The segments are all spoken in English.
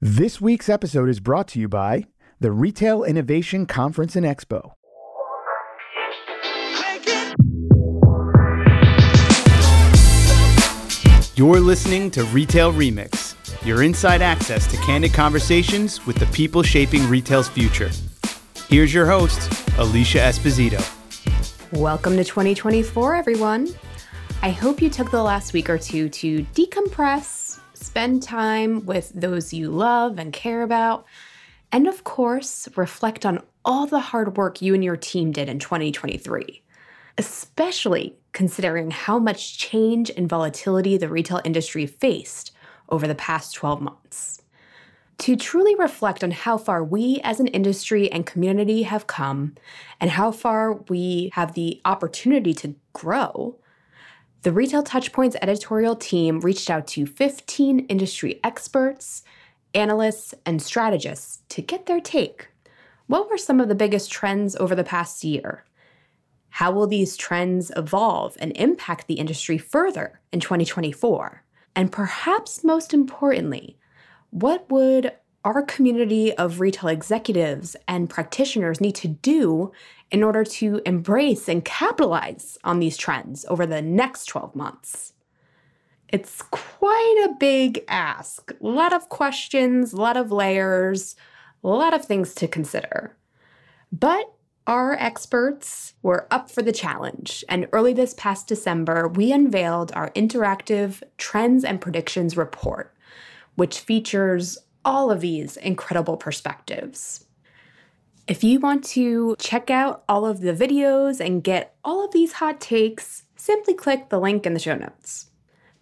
This week's episode is brought to you by the Retail Innovation Conference and Expo. You're listening to Retail Remix, your inside access to candid conversations with the people shaping retail's future. Here's your host, Alicia Esposito. Welcome to 2024, everyone. I hope you took the last week or two to decompress, spend time with those you love and care about, and of course, reflect on all the hard work you and your team did in 2023, especially considering how much change and volatility the retail industry faced over the past 12 months. To truly reflect on how far we as an industry and community have come and how far we have the opportunity to grow, the Retail Touchpoints editorial team reached out to 15 industry experts, analysts, and strategists to get their take. What were some of the biggest trends over the past year? How will these trends evolve and impact the industry further in 2024? And perhaps most importantly, what would our community of retail executives and practitioners need to do in order to embrace and capitalize on these trends over the next 12 months? It's quite a big ask. A lot of questions, a lot of layers, a lot of things to consider. But our experts were up for the challenge, and early this past December, we unveiled our interactive Trends and Predictions report, which features all of these incredible perspectives. If you want to check out all of the videos and get all of these hot takes, simply click the link in the show notes.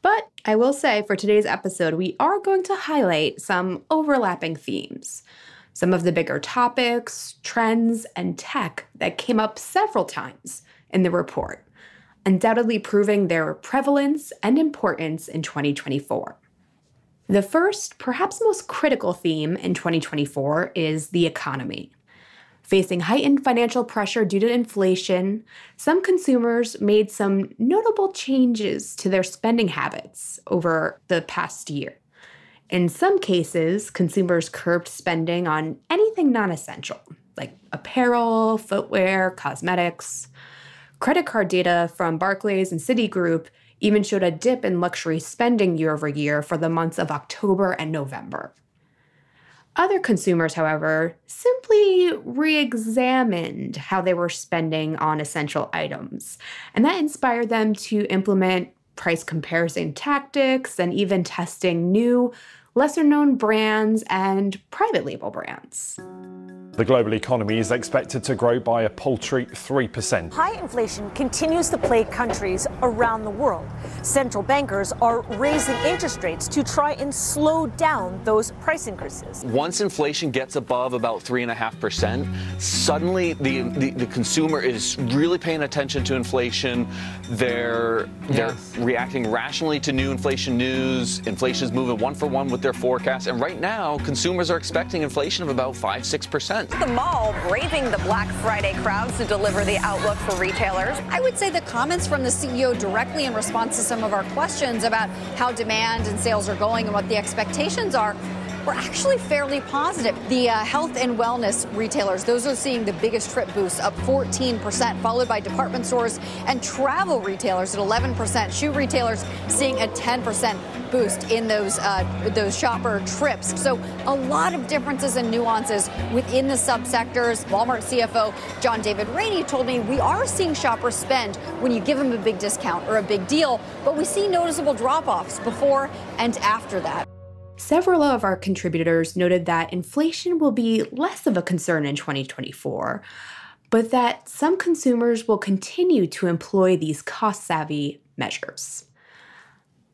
But I will say for today's episode, we are going to highlight some overlapping themes some of the bigger topics, trends, and tech that came up several times in the report, undoubtedly proving their prevalence and importance in 2024. The first, perhaps most critical theme in 2024 is the economy. Facing heightened financial pressure due to inflation, some consumers made some notable changes to their spending habits over the past year. In some cases, consumers curbed spending on anything non essential, like apparel, footwear, cosmetics. Credit card data from Barclays and Citigroup even showed a dip in luxury spending year over year for the months of October and November. Other consumers, however, simply re examined how they were spending on essential items, and that inspired them to implement price comparison tactics and even testing new lesser known brands, and private label brands. The global economy is expected to grow by a paltry 3%. High inflation continues to plague countries around the world. Central bankers are raising interest rates to try and slow down those price increases. Once inflation gets above about 3.5%, suddenly the, the, the, consumer is really paying attention to inflation. They're, they're yes. reacting rationally to new inflation news. Inflation is moving one for one with their forecast. And right now, consumers are expecting inflation of about 5 6%. The mall braving the Black Friday crowds to deliver the outlook for retailers. I would say the comments from the CEO directly in response to some of our questions about how demand and sales are going and what the expectations are were actually fairly positive. The uh, health and wellness retailers, those are seeing the biggest trip boost, up 14%, followed by department stores and travel retailers at 11%. Shoe retailers seeing a 10% boost in those uh, those shopper trips. So a lot of differences and nuances within the subsectors. Walmart CFO John David Rainey told me we are seeing shoppers spend when you give them a big discount or a big deal, but we see noticeable drop-offs before and after that. Several of our contributors noted that inflation will be less of a concern in 2024, but that some consumers will continue to employ these cost savvy measures.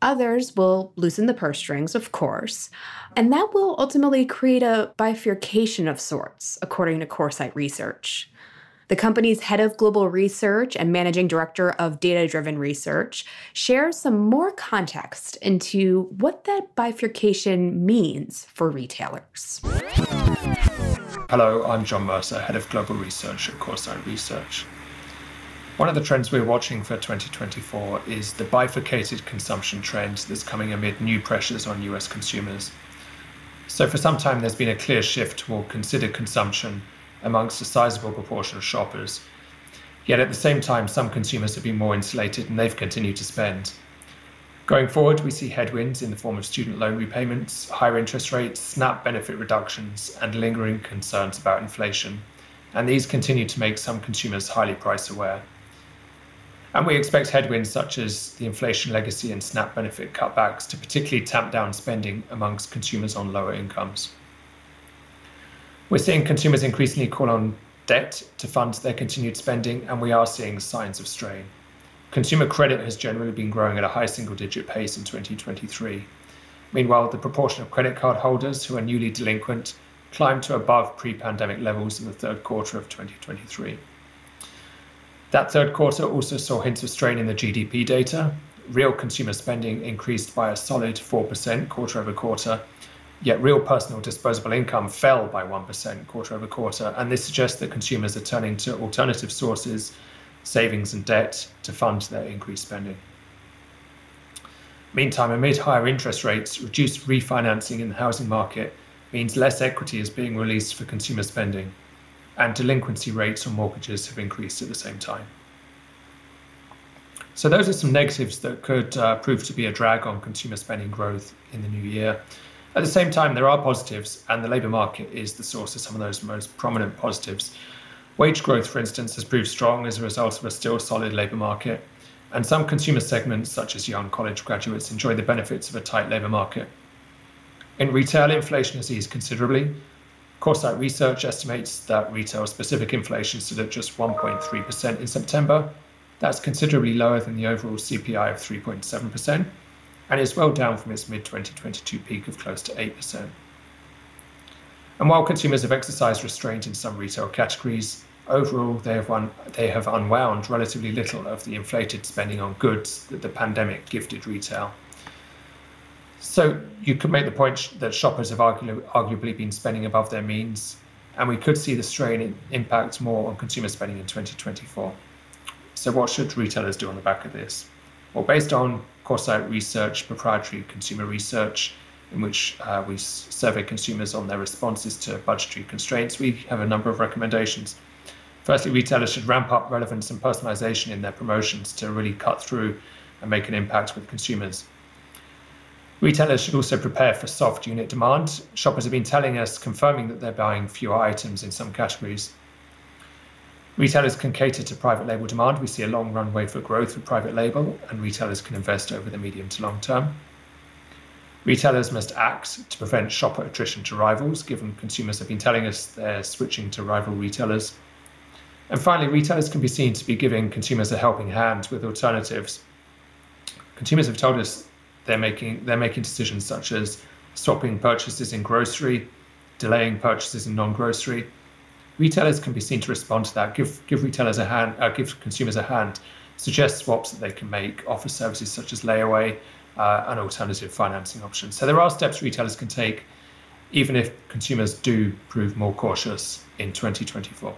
Others will loosen the purse strings, of course, and that will ultimately create a bifurcation of sorts, according to Coresight Research. The company's head of global research and managing director of data driven research shares some more context into what that bifurcation means for retailers. Hello, I'm John Mercer, head of global research at Coresight Research. One of the trends we're watching for 2024 is the bifurcated consumption trend that's coming amid new pressures on US consumers. So, for some time, there's been a clear shift toward considered consumption amongst a sizable proportion of shoppers. Yet at the same time, some consumers have been more insulated and they've continued to spend. Going forward, we see headwinds in the form of student loan repayments, higher interest rates, SNAP benefit reductions, and lingering concerns about inflation. And these continue to make some consumers highly price aware. And we expect headwinds such as the inflation legacy and SNAP benefit cutbacks to particularly tamp down spending amongst consumers on lower incomes. We're seeing consumers increasingly call on debt to fund their continued spending, and we are seeing signs of strain. Consumer credit has generally been growing at a high single digit pace in 2023. Meanwhile, the proportion of credit card holders who are newly delinquent climbed to above pre pandemic levels in the third quarter of 2023. That third quarter also saw hints of strain in the GDP data. Real consumer spending increased by a solid 4% quarter over quarter, Yet real personal disposable income fell by 1% quarter over quarter, and this suggests that consumers are turning to alternative sources, savings and debt, to fund their increased spending. Meantime, amid higher interest rates, reduced refinancing in the housing market means less equity is being released for consumer spending, and delinquency rates on mortgages have increased at the same time. So, those are some negatives that could uh, prove to be a drag on consumer spending growth in the new year. At the same time, there are positives, and the labour market is the source of some of those most prominent positives. Wage growth, for instance, has proved strong as a result of a still solid labour market, and some consumer segments, such as young college graduates, enjoy the benefits of a tight labour market. In retail, inflation has eased considerably. Coresight Research estimates that retail specific inflation stood at just 1.3% in September. That's considerably lower than the overall CPI of 3.7% and is well down from its mid 2022 peak of close to 8%. And while consumers have exercised restraint in some retail categories, overall they have, un- they have unwound relatively little of the inflated spending on goods that the pandemic gifted retail. So you could make the point that shoppers have argu- arguably been spending above their means, and we could see the strain impact more on consumer spending in 2024. So what should retailers do on the back of this? Well, based on Coresight Research proprietary consumer research, in which uh, we survey consumers on their responses to budgetary constraints, we have a number of recommendations. Firstly, retailers should ramp up relevance and personalization in their promotions to really cut through and make an impact with consumers. Retailers should also prepare for soft unit demand. Shoppers have been telling us, confirming that they're buying fewer items in some categories. Retailers can cater to private label demand. We see a long runway for growth for private label, and retailers can invest over the medium to long term. Retailers must act to prevent shopper attrition to rivals, given consumers have been telling us they're switching to rival retailers. And finally, retailers can be seen to be giving consumers a helping hand with alternatives. Consumers have told us they're making they're making decisions such as stopping purchases in grocery, delaying purchases in non-grocery, retailers can be seen to respond to that, give give retailers a hand, uh, give consumers a hand, suggest swaps that they can make, offer services such as layaway uh, and alternative financing options. So there are steps retailers can take, even if consumers do prove more cautious in 2024.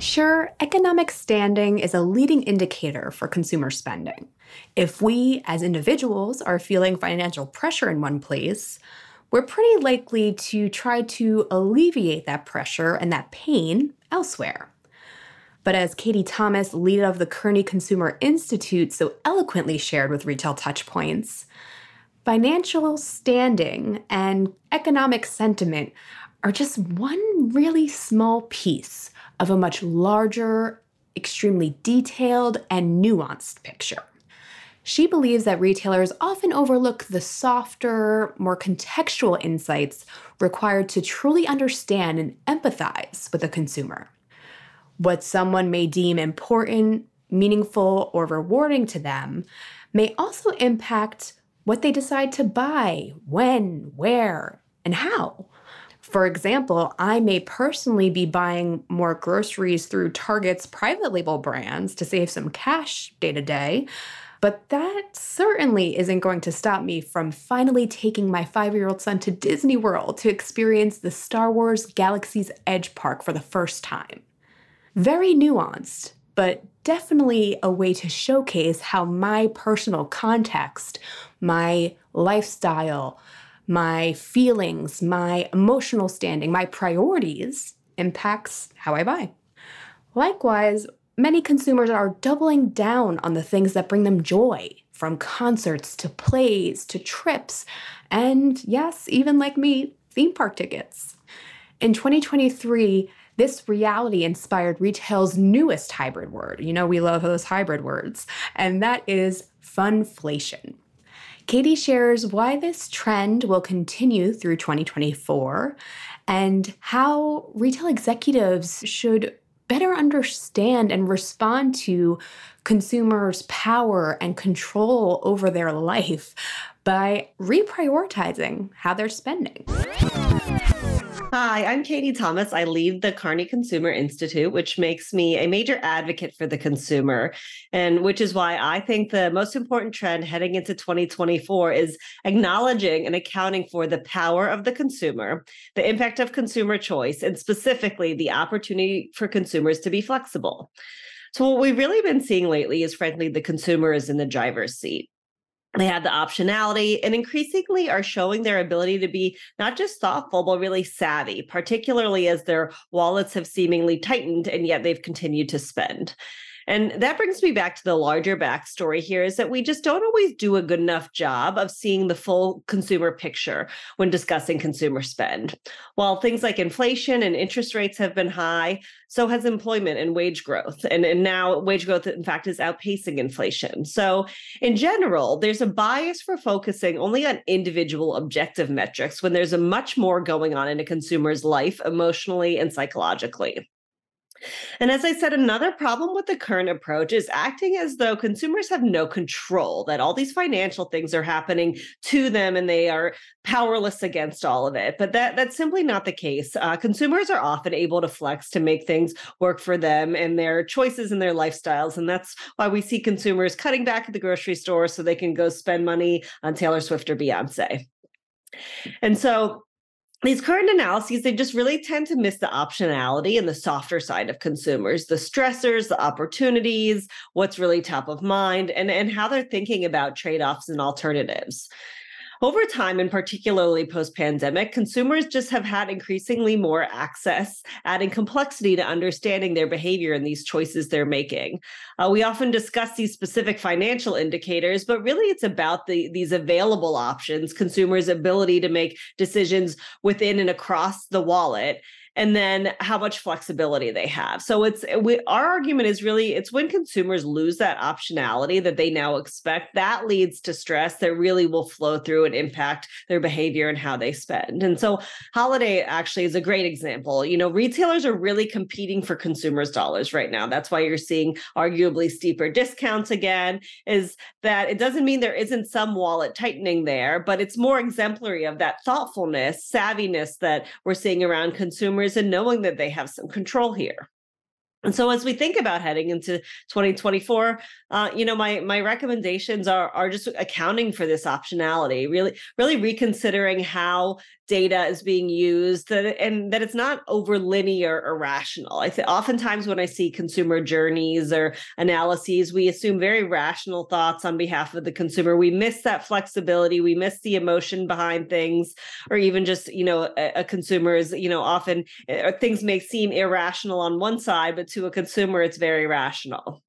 Sure, economic standing is a leading indicator for consumer spending. If we, as individuals, are feeling financial pressure in one place, we're pretty likely to try to alleviate that pressure and that pain elsewhere. But as Katie Thomas, lead of the Kearney Consumer Institute, so eloquently shared with Retail Touchpoints, financial standing and economic sentiment are just one really small piece of a much larger, extremely detailed, and nuanced picture. She believes that retailers often overlook the softer, more contextual insights required to truly understand and empathize with a consumer. What someone may deem important, meaningful, or rewarding to them may also impact what they decide to buy, when, where, and how. For example, I may personally be buying more groceries through Target's private label brands to save some cash day to day, but that certainly isn't going to stop me from finally taking my five year old son to Disney World to experience the Star Wars Galaxy's Edge Park for the first time. Very nuanced, but definitely a way to showcase how my personal context, my lifestyle, my feelings, my emotional standing, my priorities impacts how I buy. Likewise, many consumers are doubling down on the things that bring them joy, from concerts to plays to trips, and yes, even like me, theme park tickets. In 2023, this reality inspired retail's newest hybrid word. You know, we love those hybrid words, and that is funflation. Katie shares why this trend will continue through 2024 and how retail executives should better understand and respond to consumers' power and control over their life by reprioritizing how they're spending. Hi, I'm Katie Thomas. I lead the Kearney Consumer Institute, which makes me a major advocate for the consumer, and which is why I think the most important trend heading into 2024 is acknowledging and accounting for the power of the consumer, the impact of consumer choice, and specifically the opportunity for consumers to be flexible. So, what we've really been seeing lately is, frankly, the consumer is in the driver's seat they have the optionality and increasingly are showing their ability to be not just thoughtful but really savvy particularly as their wallets have seemingly tightened and yet they've continued to spend and that brings me back to the larger backstory here is that we just don't always do a good enough job of seeing the full consumer picture when discussing consumer spend. While things like inflation and interest rates have been high, so has employment and wage growth. And, and now wage growth, in fact, is outpacing inflation. So, in general, there's a bias for focusing only on individual objective metrics when there's a much more going on in a consumer's life emotionally and psychologically. And as I said, another problem with the current approach is acting as though consumers have no control, that all these financial things are happening to them and they are powerless against all of it. But that, that's simply not the case. Uh, consumers are often able to flex to make things work for them and their choices and their lifestyles. And that's why we see consumers cutting back at the grocery store so they can go spend money on Taylor Swift or Beyonce. And so these current analyses they just really tend to miss the optionality and the softer side of consumers the stressors the opportunities what's really top of mind and and how they're thinking about trade-offs and alternatives over time, and particularly post pandemic, consumers just have had increasingly more access, adding complexity to understanding their behavior and these choices they're making. Uh, we often discuss these specific financial indicators, but really it's about the, these available options, consumers' ability to make decisions within and across the wallet and then how much flexibility they have. So it's we, our argument is really it's when consumers lose that optionality that they now expect that leads to stress that really will flow through and impact their behavior and how they spend. And so holiday actually is a great example. You know, retailers are really competing for consumers' dollars right now. That's why you're seeing arguably steeper discounts again is that it doesn't mean there isn't some wallet tightening there, but it's more exemplary of that thoughtfulness, savviness that we're seeing around consumers and knowing that they have some control here. And so, as we think about heading into 2024, uh, you know, my my recommendations are are just accounting for this optionality, really, really reconsidering how data is being used and that it's not over linear or rational. I think oftentimes when I see consumer journeys or analyses, we assume very rational thoughts on behalf of the consumer. We miss that flexibility. We miss the emotion behind things, or even just, you know, a, a consumer is, you know, often uh, things may seem irrational on one side, but to a consumer, it's very rational.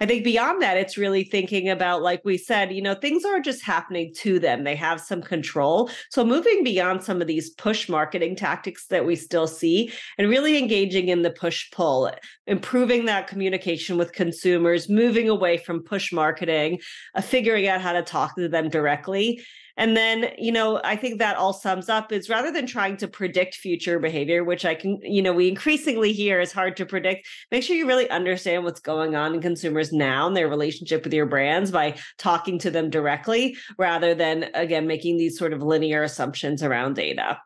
I think beyond that, it's really thinking about, like we said, you know, things aren't just happening to them, they have some control. So moving beyond some of these push marketing tactics that we still see and really engaging in the push pull, improving that communication with consumers, moving away from push marketing, uh, figuring out how to talk to them directly and then, you know, I think that all sums up is rather than trying to predict future behavior, which I can, you know, we increasingly hear is hard to predict, make sure you really understand what's going on in consumers now and their relationship with your brands by talking to them directly rather than, again, making these sort of linear assumptions around data.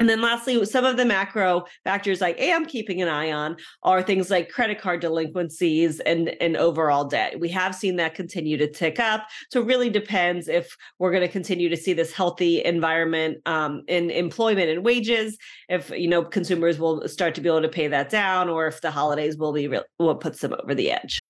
And then lastly, some of the macro factors I am keeping an eye on are things like credit card delinquencies and, and overall debt. We have seen that continue to tick up. So it really depends if we're going to continue to see this healthy environment um, in employment and wages, if you know consumers will start to be able to pay that down, or if the holidays will be real, what puts them over the edge.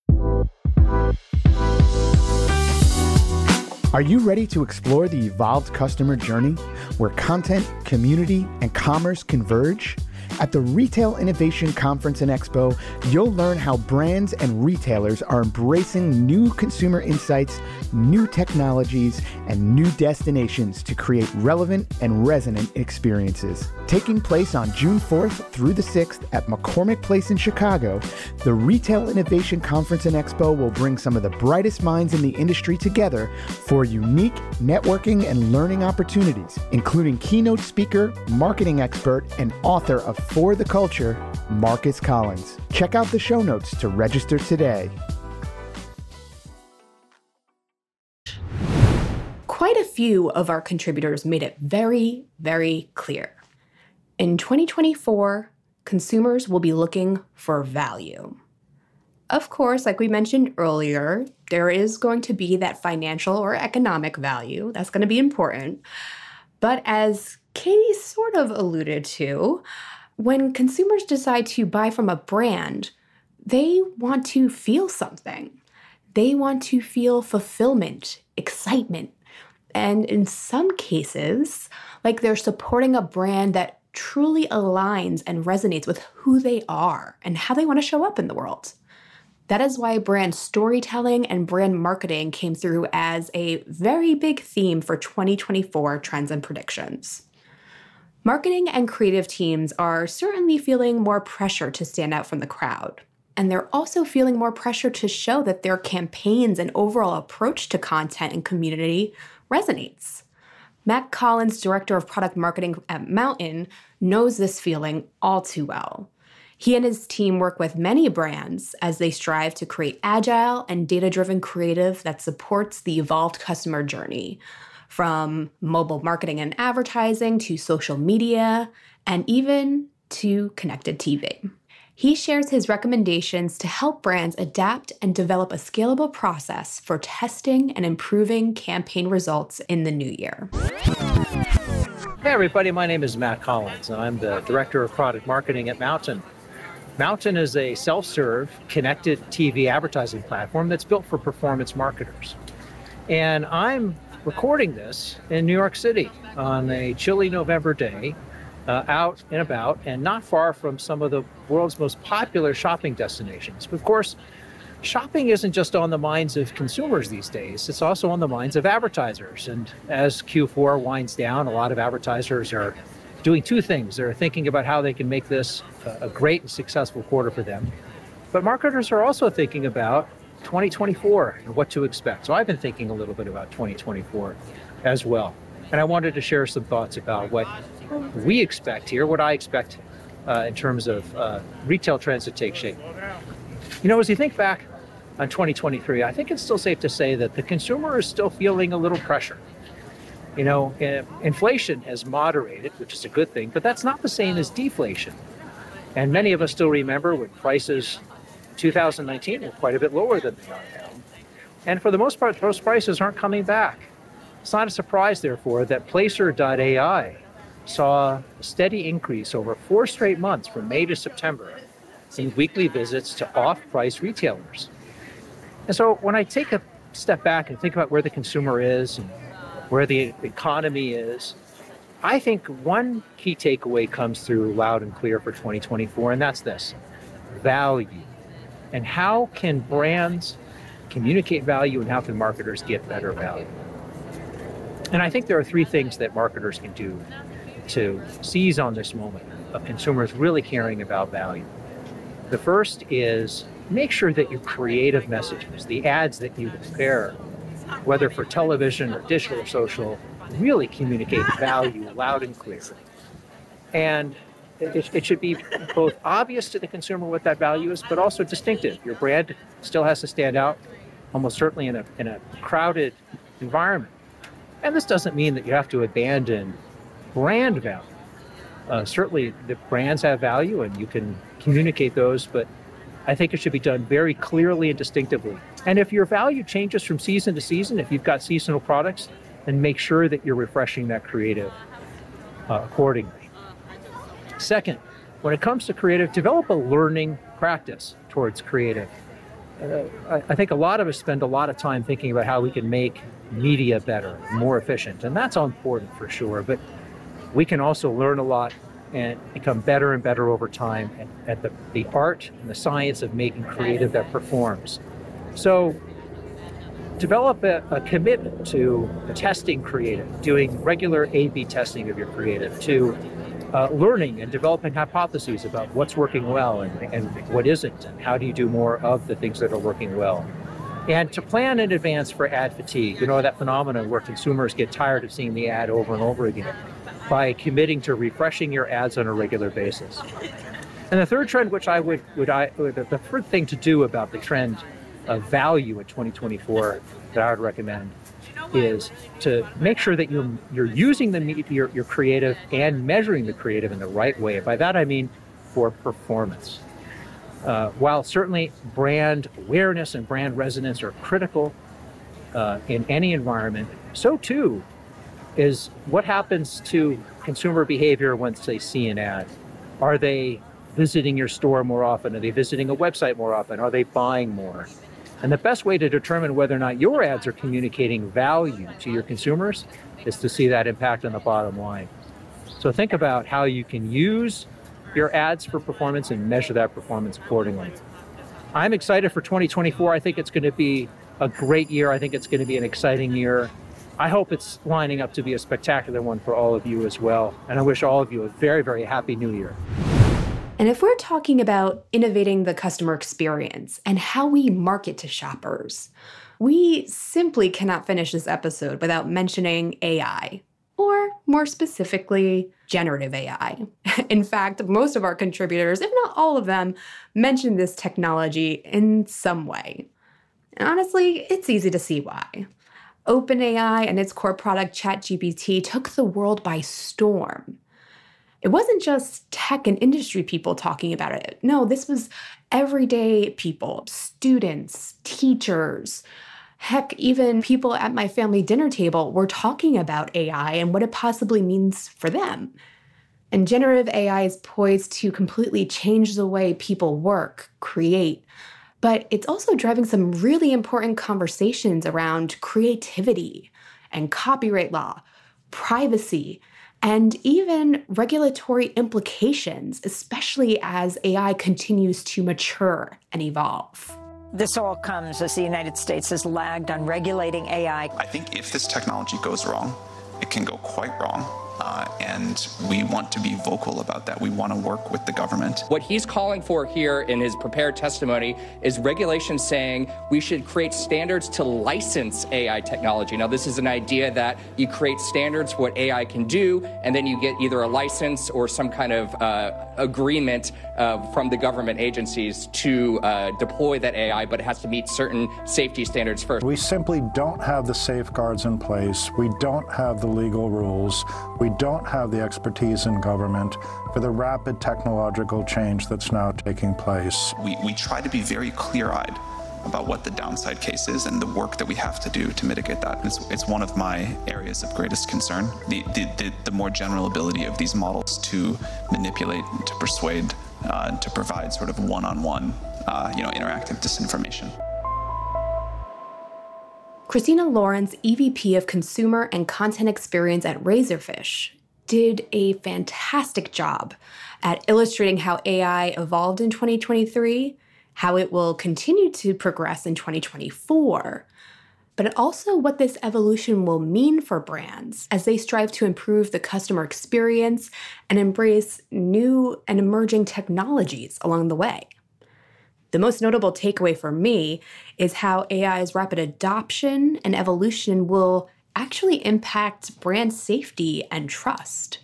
Are you ready to explore the evolved customer journey where content, community, and commerce converge? At the Retail Innovation Conference and Expo, you'll learn how brands and retailers are embracing new consumer insights, new technologies, and new destinations to create relevant and resonant experiences. Taking place on June 4th through the 6th at McCormick Place in Chicago, the Retail Innovation Conference and Expo will bring some of the brightest minds in the industry together for unique networking and learning opportunities, including keynote speaker, marketing expert, and author of For the Culture, Marcus Collins. Check out the show notes to register today. Quite a few of our contributors made it very, very clear. In 2024, consumers will be looking for value. Of course, like we mentioned earlier, there is going to be that financial or economic value. That's going to be important. But as Katie sort of alluded to, when consumers decide to buy from a brand, they want to feel something. They want to feel fulfillment, excitement, and in some cases, like they're supporting a brand that truly aligns and resonates with who they are and how they want to show up in the world. That is why brand storytelling and brand marketing came through as a very big theme for 2024 trends and predictions. Marketing and creative teams are certainly feeling more pressure to stand out from the crowd. And they're also feeling more pressure to show that their campaigns and overall approach to content and community resonates. Matt Collins, Director of Product Marketing at MNTN, knows this feeling all too well. He and his team work with many brands as they strive to create agile and data driven creative that supports the evolved customer journey, from mobile marketing and advertising to social media, and even to connected TV. He shares his recommendations to help brands adapt and develop a scalable process for testing and improving campaign results in the new year. Hey, everybody, my name is Matt Collins. and I'm the Director of Product Marketing at MNTN. MNTN is a self serve, connected TV advertising platform that's built for performance marketers. And I'm recording this in New York City on a chilly November day uh, out and about and not far from some of the world's most popular shopping destinations. Of course, shopping isn't just on the minds of consumers these days, it's also on the minds of advertisers. And as Q4 winds down, a lot of advertisers are doing two things. They're thinking about how they can make this a great and successful quarter for them. But marketers are also thinking about 2024 and what to expect. So I've been thinking a little bit about 2024 as well. And I wanted to share some thoughts about what we expect here, what I expect uh, in terms of uh, retail trends to take shape. You know, as you think back on 2023, I think it's still safe to say that the consumer is still feeling a little pressure. You know, uh, inflation has moderated, which is a good thing, but that's not the same as deflation. And many of us still remember when prices 2019 were quite a bit lower than they are now. And for the most part, those prices aren't coming back. It's not a surprise, therefore, that Placer.ai saw a steady increase over four straight months from May to September in weekly visits to off price retailers. And so when I take a step back and think about where the consumer is and where the economy is, I think one key takeaway comes through loud and clear for 2024, and that's this value. And how can brands communicate value and how can marketers get better value? And I think there are three things that marketers can do to seize on this moment of consumers really caring about value. The first is make sure that your creative messages, the ads that you prepare, whether for television or digital or social, really communicate value loud and clear. And it, it, should be both obvious to the consumer what that value is, but also distinctive. Your brand still has to stand out, almost certainly in a, in a crowded environment. And this doesn't mean that you have to abandon brand value. Uh, certainly, the brands have value and you can communicate those, but I think it should be done very clearly and distinctively. And if your value changes from season to season, if you've got seasonal products, then make sure that you're refreshing that creative uh, accordingly. Second, when it comes to creative, develop a learning practice towards creative. uh, I, I think a lot of us spend a lot of time thinking about how we can make media better, more efficient, and that's important for sure. But we can also learn a lot and become better and better over time at, at the, the art and the science of making creative that performs. So develop a, a, commitment to testing creative, doing regular A B testing of your creative, to uh, learning and developing hypotheses about what's working well and, and what isn't, and how do you do more of the things that are working well. And to plan in advance for ad fatigue, you know, that phenomenon where consumers get tired of seeing the ad over and over again by committing to refreshing your ads on a regular basis. And the third trend, which I would, would I, the third thing to do about the trend of value in 2024 that I would recommend is to make sure that you're you're using the your, your creative and measuring the creative in the right way. By that I mean for performance. Uh, while certainly brand awareness and brand resonance are critical uh, in any environment, so too is what happens to consumer behavior once they see an ad. Are they visiting your store more often? Are they visiting a website more often? Are they buying more? And the best way to determine whether or not your ads are communicating value to your consumers is to see that impact on the bottom line. So think about how you can use your ads for performance and measure that performance accordingly. I'm excited for 2024. I think it's going to be a great year. I think it's going to be an exciting year. I hope it's lining up to be a spectacular one for all of you as well. And I wish all of you a very, very happy new year. And if we're talking about innovating the customer experience and how we market to shoppers, we simply cannot finish this episode without mentioning AI, or more specifically, generative AI. In fact, most of our contributors, if not all of them, mention this technology in some way. And honestly, it's easy to see why. OpenAI and its core product ChatGPT took the world by storm it wasn't just tech and industry people talking about it. No, this was everyday people, students, teachers. Heck, even people at my family dinner table were talking about AI and what it possibly means for them. And generative AI is poised to completely change the way people work, create, but it's also driving some really important conversations around creativity and copyright law, privacy, and even regulatory implications, especially as AI continues to mature and evolve. This all comes as the United States has lagged on regulating AI. I think if this technology goes wrong, it can go quite wrong. Uh, and we want to be vocal about that. We want to work with the government. What he's calling for here in his prepared testimony is regulation saying we should create standards to license AI technology. Now, this is an idea that you create standards for what AI can do, and then you get either a license or some kind of uh, agreement uh, from the government agencies to uh, deploy that AI, but it has to meet certain safety standards first. We simply don't have the safeguards in place. We don't have the legal rules. We don't have the expertise in government for the rapid technological change that's now taking place. We, we try to be very clear eyed about what the downside case is and the work that we have to do to mitigate that. It's, it's one of my areas of greatest concern the, the, the, the more general ability of these models to manipulate, to persuade, uh, to provide sort of one-on-one, uh, you know, interactive disinformation. Christina Lawrence, EVP of Consumer and Content Experience at Razorfish, did a fantastic job at illustrating how AI evolved in 2023, how it will continue to progress in 2024, but also what this evolution will mean for brands as they strive to improve the customer experience and embrace new and emerging technologies along the way. The most notable takeaway for me is how AI's rapid adoption and evolution will actually impact brand safety and trust.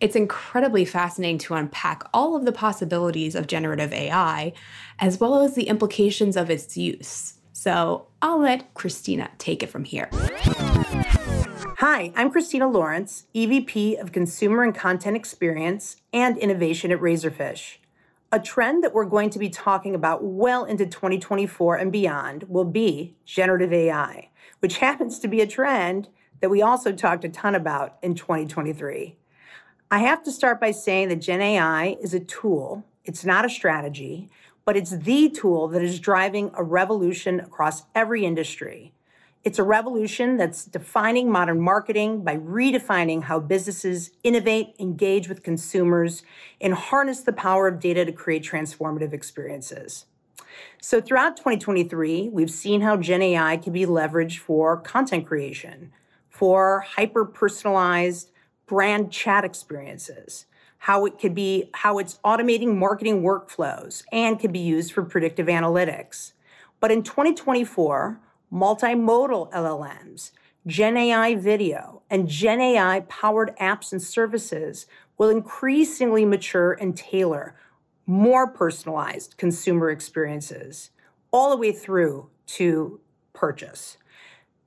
It's incredibly fascinating to unpack all of the possibilities of generative AI, as well as the implications of its use. So I'll let Christina take it from here. Hi, I'm Christina Lawrence, EVP of Consumer and Content Experience and Innovation at Razorfish. A trend that we're going to be talking about well into 2024 and beyond will be generative AI, which happens to be a trend that we also talked a ton about in 2023. I have to start by saying that Gen AI is a tool, it's not a strategy, but it's the tool that is driving a revolution across every industry. It's a revolution that's defining modern marketing by redefining how businesses innovate, engage with consumers, and harness the power of data to create transformative experiences. So, throughout 2023, we've seen how Gen AI can be leveraged for content creation, for hyper personalized brand chat experiences, how it could be, how it's automating marketing workflows and can be used for predictive analytics. But in 2024, multimodal LLMs, Gen AI video, and Gen AI powered apps and services will increasingly mature and tailor more personalized consumer experiences all the way through to purchase.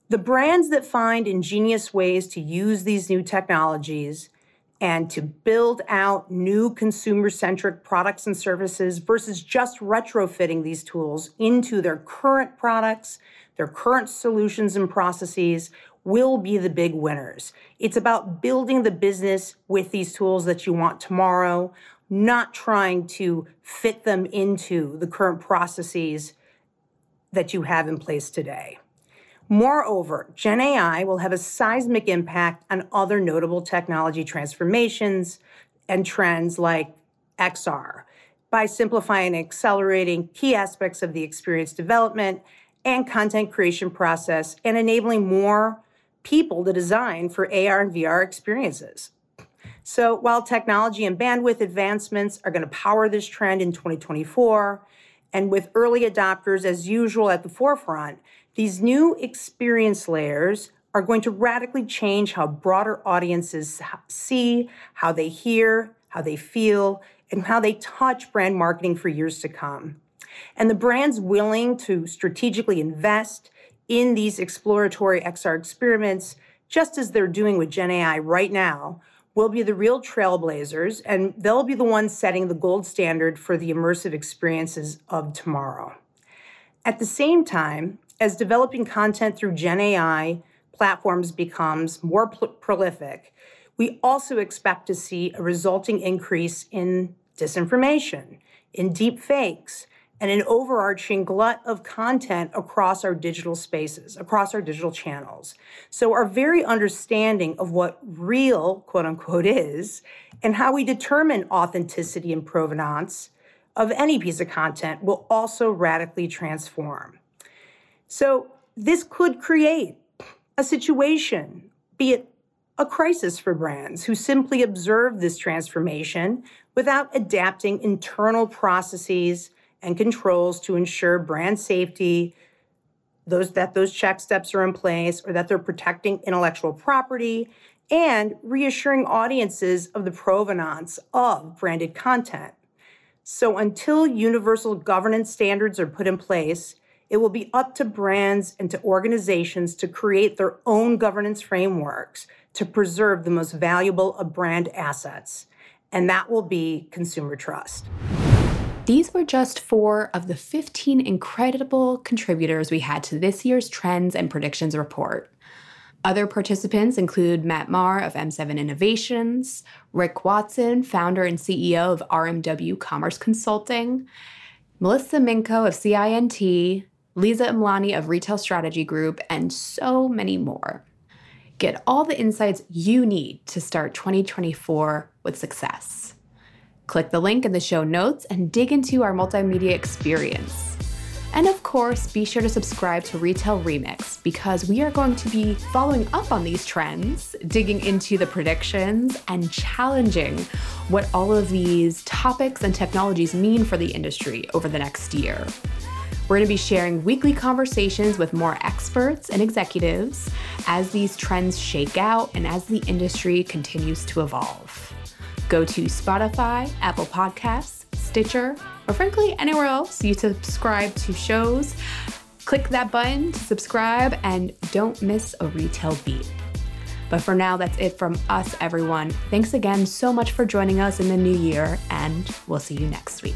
The brands that find ingenious ways to use these new technologies and to build out new consumer centric products and services versus just retrofitting these tools into their current products their current solutions and processes will be the big winners. It's about building the business with these tools that you want tomorrow, not trying to fit them into the current processes that you have in place today. Moreover, Gen AI will have a seismic impact on other notable technology transformations and trends like XR by simplifying and accelerating key aspects of the experience development and content creation process and enabling more people to design for AR and VR experiences. So while technology and bandwidth advancements are going to power this trend in 2024, and with early adopters as usual at the forefront, these new experience layers are going to radically change how broader audiences see, how they hear, how they feel, and how they touch brand marketing for years to come. And the brands willing to strategically invest in these exploratory XR experiments, just as they're doing with Gen AI right now, will be the real trailblazers, and they'll be the ones setting the gold standard for the immersive experiences of tomorrow. At the same time, as developing content through Gen AI platforms becomes more pl- prolific, we also expect to see a resulting increase in disinformation, in deep fakes, and an overarching glut of content across our digital spaces, across our digital channels. So, our very understanding of what real, quote unquote, is and how we determine authenticity and provenance of any piece of content will also radically transform. So, this could create a situation, be it a crisis for brands who simply observe this transformation without adapting internal processes and controls to ensure brand safety, those that those check steps are in place or that they're protecting intellectual property and reassuring audiences of the provenance of branded content. So until universal governance standards are put in place, it will be up to brands and to organizations to create their own governance frameworks to preserve the most valuable of brand assets, and that will be consumer trust. These were just four of the 15 incredible contributors we had to this year's Trends and Predictions report. Other participants include Matt Maher of M7 Innovations, Rick Watson, founder and CEO of RMW Commerce Consulting, Melissa Minkow of CINT, Lisa Imlani of Retail Strategy Group, and so many more. Get all the insights you need to start 2024 with success. Click the link in the show notes and dig into our multimedia experience. And of course, be sure to subscribe to Retail Remix because we are going to be following up on these trends, digging into the predictions, and challenging what all of these topics and technologies mean for the industry over the next year. We're going to be sharing weekly conversations with more experts and executives as these trends shake out and as the industry continues to evolve. Go to Spotify, Apple Podcasts, Stitcher, or frankly, anywhere else you subscribe to shows. Click that button to subscribe and don't miss a retail beat. But for now, that's it from us, everyone. Thanks again so much for joining us in the new year, and we'll see you next week.